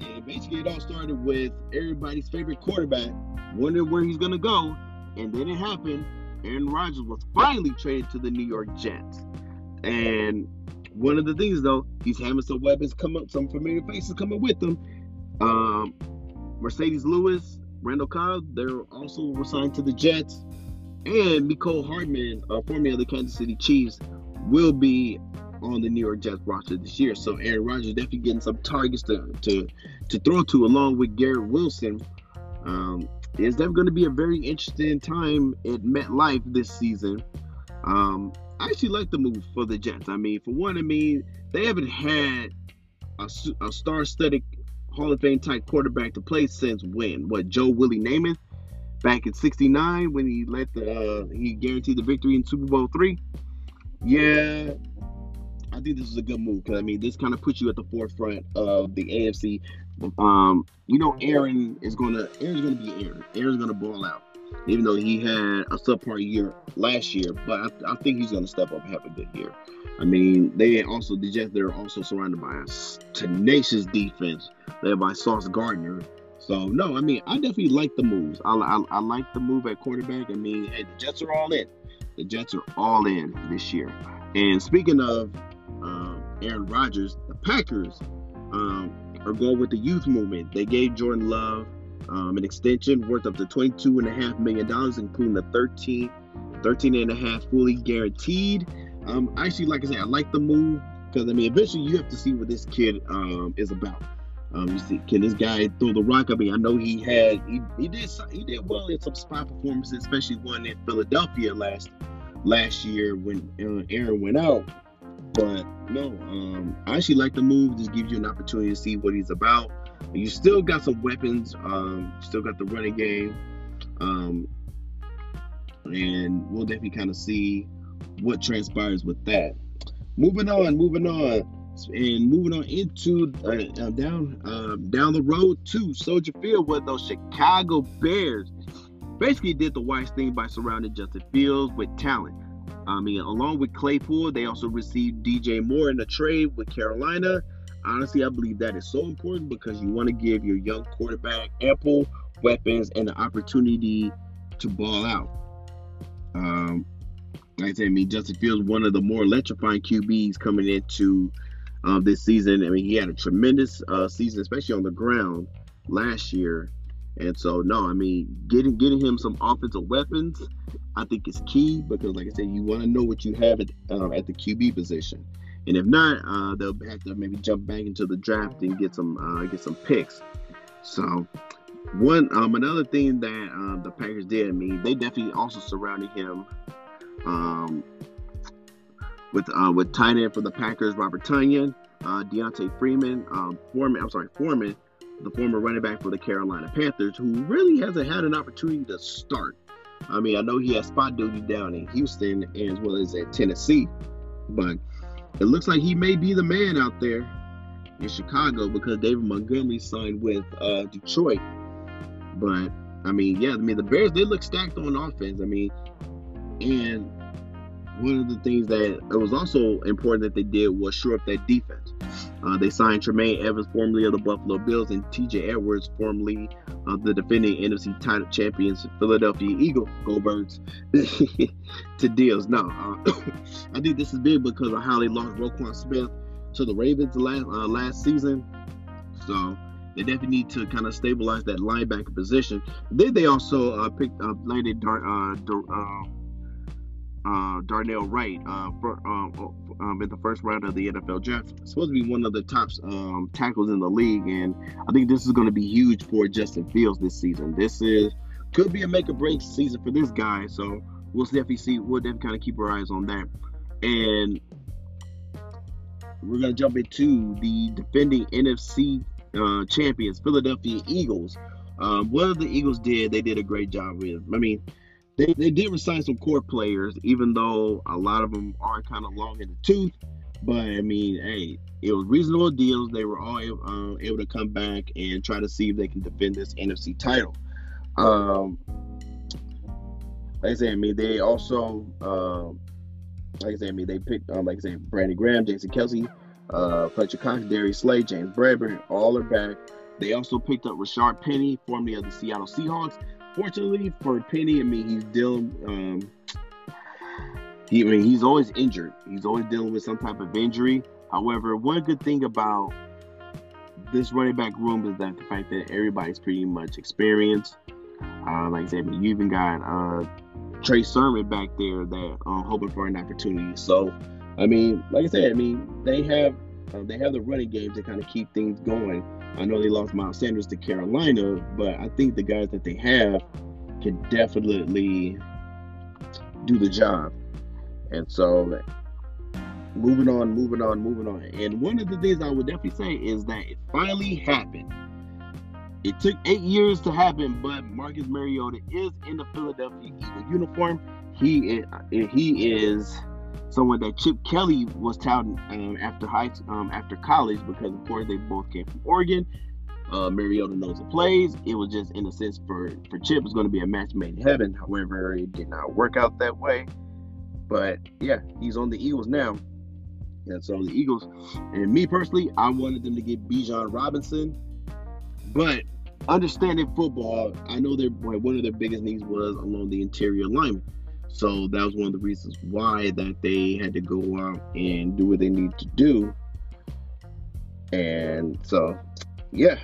And basically, it all started with everybody's favorite quarterback wondering where he's going to go, and then it happened. Aaron Rodgers was finally traded to the New York Jets. And one of the things, though, he's having some weapons come up, some familiar faces coming with him. Um, Marcedes Lewis, Randall Cobb, they're also signed to the Jets. And Mecole Hardman, uh, formerly of the Kansas City Chiefs, will be on the New York Jets roster this year. So Aaron Rodgers definitely getting some targets to to, to throw to, along with Garrett Wilson. Um, it's definitely going to be a very interesting time at MetLife this season. Um, I actually like the move for the Jets. I mean, for one, I mean they haven't had a, a star-studded Hall of Fame type quarterback to play since when? What Joe Willie Namath back in '69 when he let the uh, he guaranteed the victory in Super Bowl three. Yeah, I think this is a good move because I mean this kind of puts you at the forefront of the AFC. Um, you know, Aaron is gonna Aaron's gonna be Aaron. Aaron's gonna ball out, even though he had a subpar year last year. But I, I think he's gonna step up and have a good year. I mean, they also the Jets they're also surrounded by a tenacious defense led by Sauce Gardner. So no, I mean I definitely like the moves. I, I, I like the move at quarterback. I mean, hey, the Jets are all in. The Jets are all in this year. And speaking of um, Aaron Rodgers, the Packers um, are going with the youth movement. They gave Jordan Love um, an extension worth up to $22.5 million, including the 13, 13 and a half fully guaranteed. Um, actually, like I said, I like the move because I mean, eventually you have to see what this kid um, is about. Um, you see, can this guy throw the rock? I mean, I know he had he, he did he did well in some spot performances, especially one in Philadelphia last last year when uh, Aaron went out. But no, um, I actually like the move. Just gives you an opportunity to see what he's about. You still got some weapons. Um, still got the running game, um, and we'll definitely kind of see what transpires with that. Moving on, moving on, and moving on into uh, uh, down uh, down the road to Soldier Field, where those Chicago Bears basically did the wise thing by surrounding Justin Fields with talent. I mean, along with Claypool, they also received DJ Moore in a trade with Carolina. Honestly, I believe that is so important because you want to give your young quarterback ample weapons and the opportunity to ball out. Um, like I said, I mean, Justin Fields, one of the more electrifying QBs coming into um, this season. I mean, he had a tremendous uh, season, especially on the ground last year. And so, no, I mean, getting getting him some offensive weapons, I think is key because, like I said, you want to know what you have at, um, at the QB position, and if not, uh, they'll have to maybe jump back into the draft and get some uh, get some picks. So, one um, another thing that uh, the Packers did, I mean, they definitely also surrounded him um, with uh, with tight end for the Packers, Robert Tonyan, uh, D'Onta Freeman, um, Foreman. I'm sorry, Foreman the former running back for the Carolina Panthers, who really hasn't had an opportunity to start. I mean, I know he has spot duty down in Houston as well as at Tennessee, but it looks like he may be the man out there in Chicago because David Montgomery signed with uh, Detroit. But I mean, yeah, I mean the Bears they look stacked on offense. I mean, and one of the things that it was also important that they did was shore up that defense. Uh, they signed Tremaine Evans, formerly of the Buffalo Bills, and T.J. Edwards, formerly of the defending NFC title champions Philadelphia Eagle Goldbergs, to deals. Now, uh, I think this is big because of how they lost Roquan Smith to the Ravens last uh, last season. So they definitely need to kind of stabilize that linebacker position. Then they also uh, picked up landed Dar- uh, Darnell Wright uh, for, um, um, in the first round of the NFL draft. Supposed to be one of the top um, tackles in the league, and I think this is going to be huge for Justin Fields this season. This is could be a make or break season for this guy, so we'll definitely see. We'll definitely kind of keep our eyes on that, and we're going to jump into the defending NFC uh, champions, Philadelphia Eagles. Um, what the Eagles did, they did a great job with. I mean, they, they did resign some core players, even though a lot of them are kind of long in the tooth. But I mean, hey, it was reasonable deals. They were all uh, able to come back and try to see if they can defend this NFC title. Um, like I said, I mean, they also uh,
like I said, I mean they picked um, like I said, Brandon Graham, Jason Kelce, uh, Fletcher Cox, Darius Slay, James Bradberry, all are back. They also picked up Rashaad Penny, formerly of the Seattle Seahawks. Fortunately for Penny, I mean he's dealing. Um, he, I mean he's always injured. He's always dealing with some type of injury. However, one good thing about this running back room is that the fact that everybody's pretty much experienced. Uh, like I said, mean, you even got uh, Trey Sermon back there that uh, hoping for an opportunity. So, I mean, like I said, I mean, they have uh, they have the running game to kind of keep things going. I know they lost Miles Sanders to Carolina, but I think the guys that they have can definitely do the job. And so, moving on, moving on, moving on. And one of the things I would definitely say is that it finally happened. It took eight years to happen, but Marcus Mariota is in the Philadelphia Eagle uniform. He is, he is someone that Chip Kelly was touting um, after high um, after college because of course they both came from Oregon. Uh, Mariota knows the plays. It was just in a sense for for Chip was going to be a match made in heaven. However, it did not work out that way. But yeah, he's on the Eagles now. And so the Eagles, and me personally, I wanted them to get Bijan Robinson. But understanding football, I know their one of their biggest needs was along the interior alignment. So that was one of the reasons why that they had to go out and do what they need to do. And so, yeah,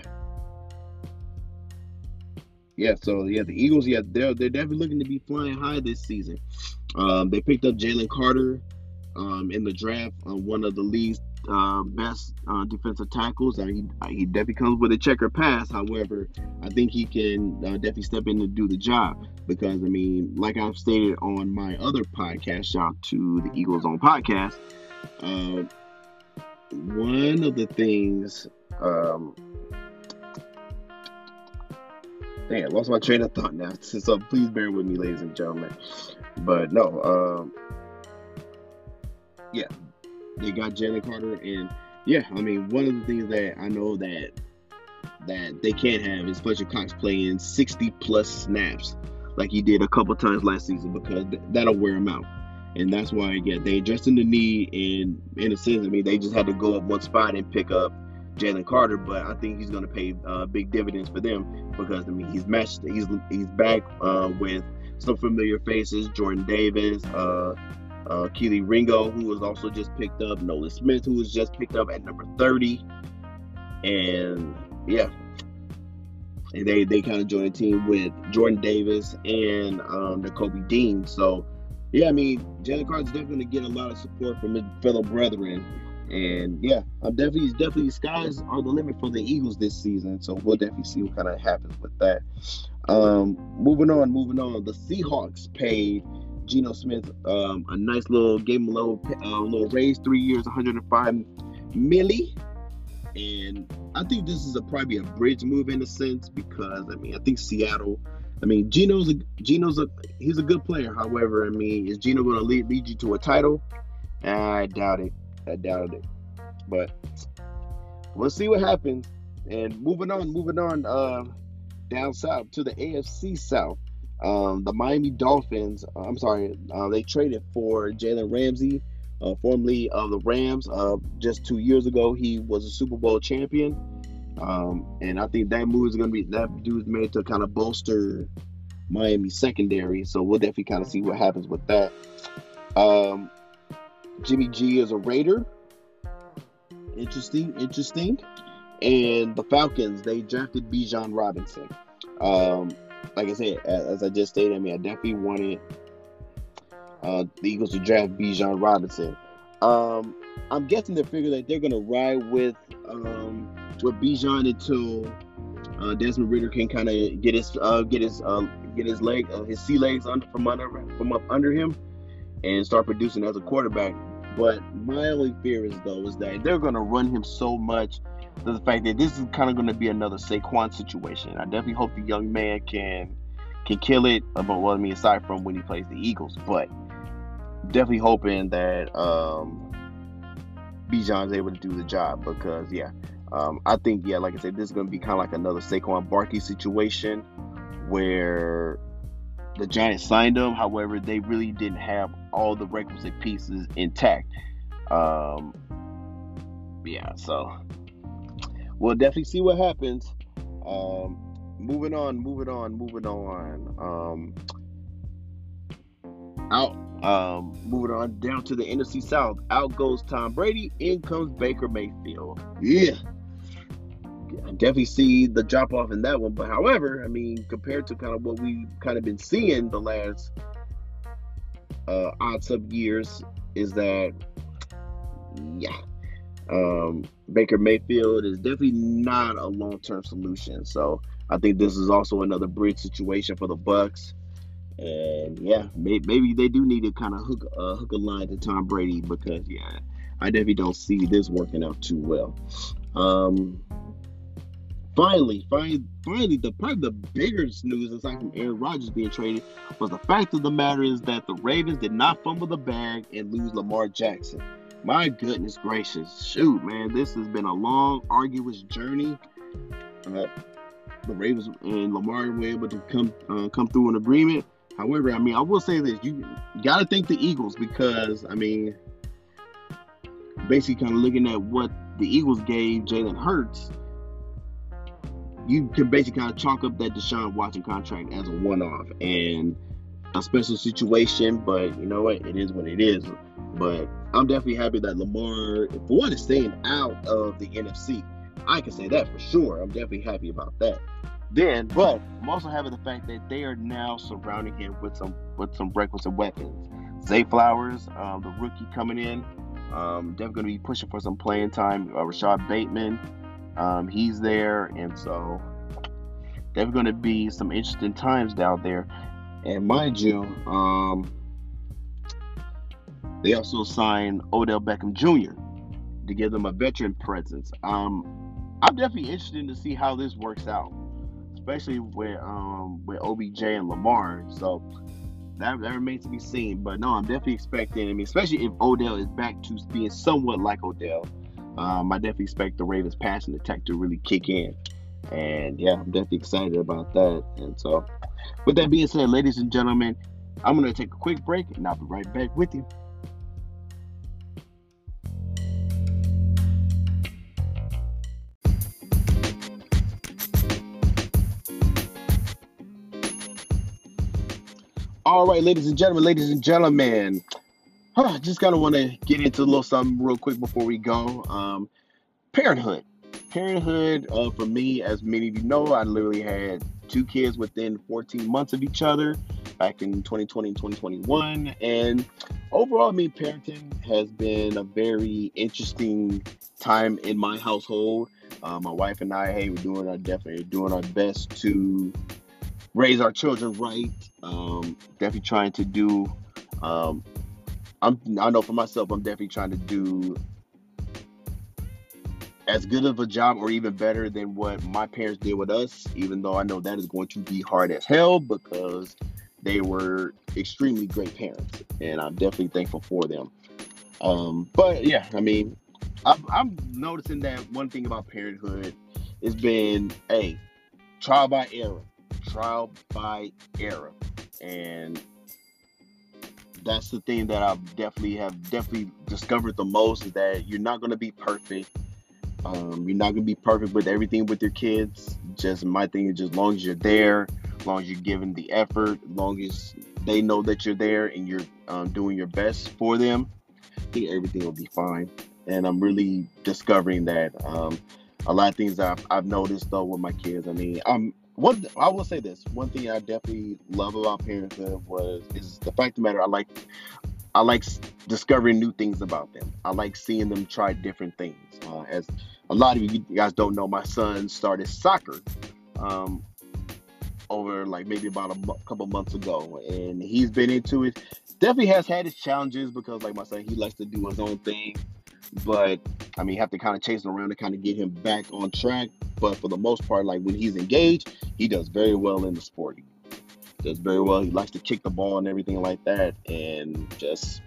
yeah. So yeah, the Eagles, yeah, they're they're definitely looking to be flying high this season. Um, they picked up Jalen Carter um, in the draft, uh, one of the league's uh, best uh, defensive tackles. He, he definitely comes with a checker pass. However, I think he can uh, definitely step in and do the job because, I mean, like I've stated on my other podcast, shout out to the Eagles on podcast, uh, one of the things. Um, dang, I lost my train of thought now. So please bear with me, ladies and gentlemen. But no, um, yeah, they got Jalen Carter, and yeah, I mean, one of the things that I know that that they can't have is Fletcher Cox playing 60 plus snaps like he did a couple times last season because th- that'll wear him out. And that's why, yeah, they adjusted the knee, and in a sense, I mean, they just had to go up one spot and pick up Jalen Carter, but I think he's going to pay uh, big dividends for them because I mean he's matched, he's he's back uh, with some familiar faces, Jordan Davis, uh, uh, Kelee Ringo, who was also just picked up, Nolan Smith, who was just picked up at number 30. And yeah, and they, they kind of joined a team with Jordan Davis and um, Nakobe Dean. So, yeah, I mean, Jalen Carter's definitely going to get a lot of support from his fellow brethren. And yeah, I'm definitely definitely skies are the limit for the Eagles this season. So we'll definitely see what kind of happens with that. Um, moving on, moving on. The Seahawks paid Geno Smith um, a nice little him a little uh, little raise, three years, 105 milli. And I think this is a probably a bridge move in a sense because I mean I think Seattle. I mean Geno's a Geno's a he's a good player. However, I mean is Geno going to lead lead you to a title? I doubt it. I doubt it. But we'll see what happens. And moving on, moving on uh, down south to the AFC South. Um, the Miami Dolphins, uh, I'm sorry, uh, they traded for Jalen Ramsey, uh, formerly of the Rams. Uh, just two years ago, he was a Super Bowl champion. Um, and I think that move is going to be, that dude's made to kind of bolster Miami secondary. So we'll definitely kind of see what happens with that. Um, Jimmy G is a Raider. Interesting, interesting. And the Falcons, they drafted Bijan Robinson. Um, like I said, as I just stated, I mean, I definitely wanted uh, the Eagles to draft Bijan Robinson. Um, I'm guessing they figure that they're gonna ride with um, with Bijan until uh, Desmond Ridder can kind of get his uh, get his uh, get his leg uh, his sea legs under from under from up under him and start producing as a quarterback. But my only fear is though is that they're gonna run him so much the fact that this is kind of going to be another Saquon situation. I definitely hope the young man can can kill it. Uh, but well, I mean, aside from when he plays the Eagles, but definitely hoping that um, Bijan's able to do the job because yeah, um, I think yeah, like I said, this is going to be kind of like another Saquon Barkley situation where the Giants signed him. However, they really didn't have all the requisite pieces intact. Um, yeah, so we'll definitely see what happens. Um, moving on, moving on, moving on. Um, out, um, moving on down to the NFC South. Out goes Tom Brady. In comes Baker Mayfield. Yeah. I definitely see the drop off in that one. But however, I mean, compared to kind of what we've kind of been seeing the last uh, odd sub years, is that yeah, um, Baker Mayfield is definitely not a long term solution. So I think this is also another bridge situation for the Bucs. And yeah, maybe, maybe they do need to kind of hook uh, hook a line to Tom Brady because yeah, I definitely don't see this working out too well. Um, finally, finally, finally, the probably the bigger news aside from Aaron Rodgers being traded was the fact of the matter is that the Ravens did not fumble the bag and lose Lamar Jackson. My goodness gracious, shoot, man, this has been a long, arduous journey. Uh, the Ravens and Lamar were able to come uh, come through an agreement. However, I mean, I will say this: you got to thank the Eagles because, I mean, basically, kind of looking at what the Eagles gave Jalen Hurts, you can basically kind of chalk up that Deshaun Watson contract as a one-off and a special situation. But you know what? It is what it is. But I'm definitely happy that Lamar, for one, is staying out of the NFC. I can say that for sure. I'm definitely happy about that. Then, but I'm also happy the fact that they are now surrounding him with some with some requisite weapons. Zay Flowers, um, the rookie coming in, um, definitely going to be pushing for some playing time. Uh, Rashod Bateman, um, he's there, and so definitely going to be some interesting times down there. And mind you, um, they also signed Odell Beckham Jr. to give them a veteran presence. Um, I'm definitely interested to see how this works out, especially with um, with OBJ and Lamar. So that, that remains to be seen. But no, I'm definitely expecting. I mean, especially if Odell is back to being somewhat like Odell, um, I definitely expect the Ravens' passing attack to really kick in. And yeah, I'm definitely excited about that. And so, with that being said, ladies and gentlemen, I'm going to take a quick break and I'll be right back with you. All right, ladies and gentlemen, ladies and gentlemen, huh, just kind of want to get into a little something real quick before we go. Um, parenthood. Parenthood, uh, for me, as many of you know, I literally had two kids within 14 months of each other back in 2020 and 2021. And overall, I mean, parenting has been a very interesting time in my household. Uh, my wife and I, hey, we're doing our definitely doing our best to raise our children right. Um, definitely trying to do. Um, I'm. I know for myself, I'm definitely trying to do as good of a job or even better than what my parents did with us. Even though I know that is going to be hard as hell because they were extremely great parents, and I'm definitely thankful for them. Um, but yeah, I mean, I'm, I'm noticing that one thing about parenthood has been a trial by error trial by error. And that's the thing that I definitely have definitely discovered the most is that you're not going to be perfect. Um, you're not to be perfect with everything with your kids. Just my thing is just as long as you're there, as long as you're giving the effort, as long as they know that you're there and you're um, doing your best for them, I think everything will be fine. And I'm really discovering that um, a lot of things I've, I've noticed though with my kids. I mean, I'm one I will say this one thing I definitely love about parenthood was is the fact of the matter I like I like discovering new things about them. I like seeing them try different things. Uh, as a lot of you guys don't know, my son started soccer um, over like maybe about a m- couple months ago, and he's been into it. Definitely has had his challenges because, like my son, he likes to do his own thing. But I mean, you have to kind of chase him around to kind of get him back on track. But for the most part, like when he's engaged, he does very well in the sport. He does very well. He likes to kick the ball and everything like that, and just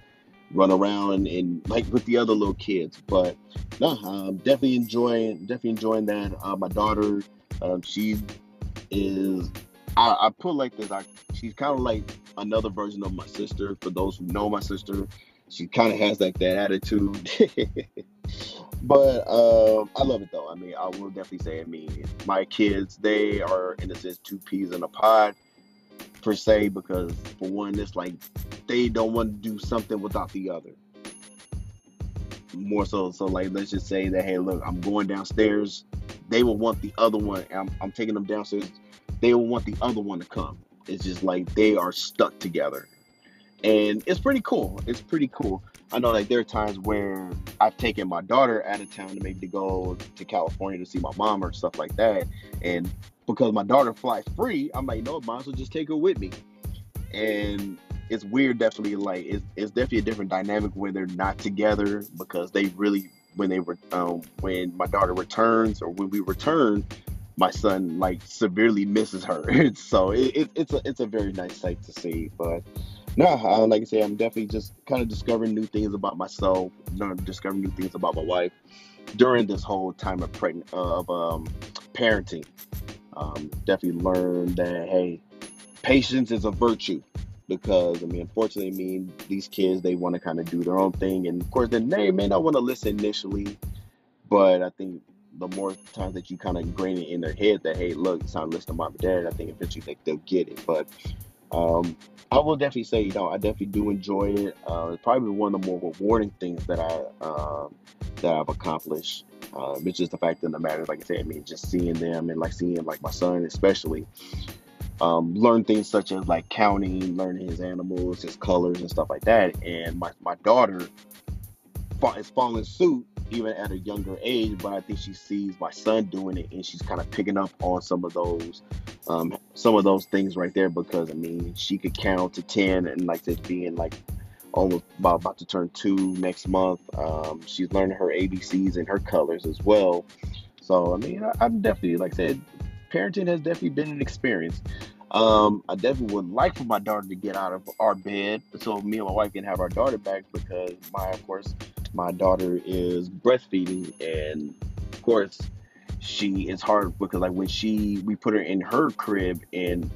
run around and like with the other little kids. But no, I'm definitely enjoying definitely enjoying that. Uh, my daughter, um, she is. I, I put like this. I she's kind of like another version of my sister. For those who know my sister, she kind of has like that attitude. but um, I love it though. I mean, I will definitely say, I mean, my kids, they are in a sense two peas in a pod per se, because for one, it's like they don't want to do something without the other. More so, so like let's just say that hey, look, I'm going downstairs. They will want the other one. I'm, I'm taking them downstairs. They will want the other one to come. It's just like they are stuck together and it's pretty cool. It's pretty cool. I know like there are times where I've taken my daughter out of town to maybe to go to California to see my mom or stuff like that, and because my daughter flies free, I'm like, no, might as well just take her with me. And it's weird, definitely like it's, it's definitely a different dynamic when they're not together because they really when they were um, when my daughter returns or when we return, my son like severely misses her. so it, it, it's a it's a very nice sight to see, but no, uh, like I say, I'm definitely just kind of discovering new things about myself, discovering new things about my wife during this whole time of pregnant of um, parenting. Um, definitely learned that hey, patience is a virtue because I mean, unfortunately, I mean these kids they want to kind of do their own thing, and of course, then they may not want to listen initially, but I think the more times that you kind of ingrain it in their head that hey, look, it's time to listen to mom and dad, I think eventually they, they'll get it. But um, I will definitely say, you know, I definitely do enjoy it. Uh, it's probably one of the more rewarding things that I uh, that I've accomplished. Uh, it's just the fact that the matter, like I said, I mean, just seeing them and like seeing like my son, especially, um, learn things such as like counting, learning his animals, his colors, and stuff like that. And my my daughter is following suit even at a younger age, but I think she sees my son doing it and she's kind of picking up on some of those um, some of those things right there because I mean she could count to ten and like this being like almost about, about to turn two next month. Um, she's learning her ABCs and her colors as well. So I mean I, am definitely like I said, parenting has definitely been an experience. Um, I definitely would like for my daughter to get out of our bed so me and my wife can have our daughter back because my of course my daughter is breastfeeding and of course she is hard because like when she we put her in her crib and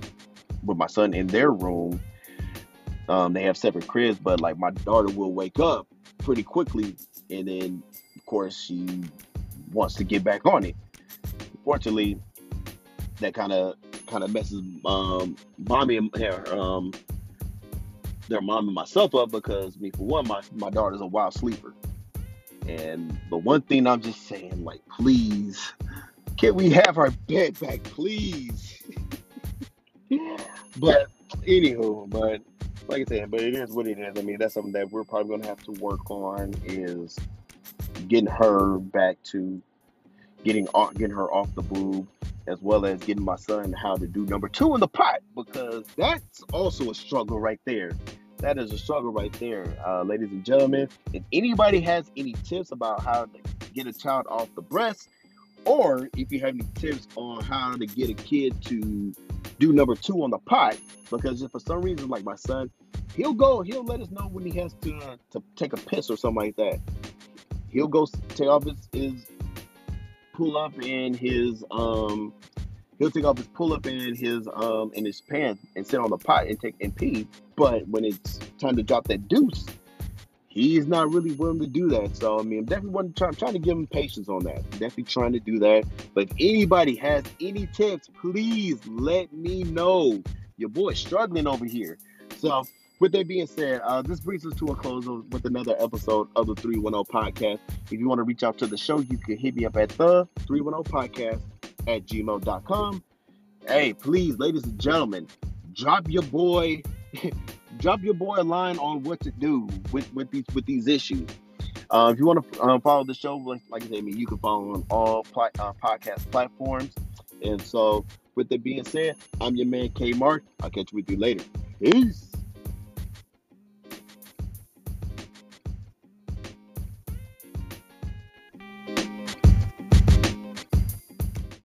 with my son in their room um, they have separate cribs but like my daughter will wake up pretty quickly and then of course she wants to get back on it. Fortunately that kind of kind of messes um mommy and her um their mom and myself up because me for one my my daughter's a wild sleeper and the one thing I'm just saying, like, please, can we have our bed back, please? but anywho, but like I said, but it is what it is. I mean, that's something that we're probably gonna have to work on is getting her back to getting off, getting her off the boob, as well as getting my son how to do number two in the pot because that's also a struggle right there that is a struggle right there, uh, ladies and gentlemen. If anybody has any tips about how to get a child off the breast, or if you have any tips on how to get a kid to do number two on the pot, because if for some reason, like my son, he'll go, he'll let us know when he has to to take a piss or something like that. He'll go take off his, his pull up in his um he'll take off his pull up in his um in his pants and sit on the pot and take and pee. But when it's time to drop that deuce, he's not really willing to do that. So I mean, I'm definitely try, trying to give him patience on that. Definitely trying to do that. But if anybody has any tips, please let me know. Your boy's struggling over here. So with that being said, uh, this brings us to a close with another episode of the 310 podcast. If you want to reach out to the show, you can hit me up at the 310 podcast at gmail.com. Hey, please, ladies and gentlemen, drop your boy, drop your boy a line on what to do with, with these with these issues. Uh, if you want to uh, follow the show, like, like I said, I mean, you can follow on all pl- uh, podcast platforms. And so, with that being said, I'm your man K Mark. I'll catch you with you later. Peace.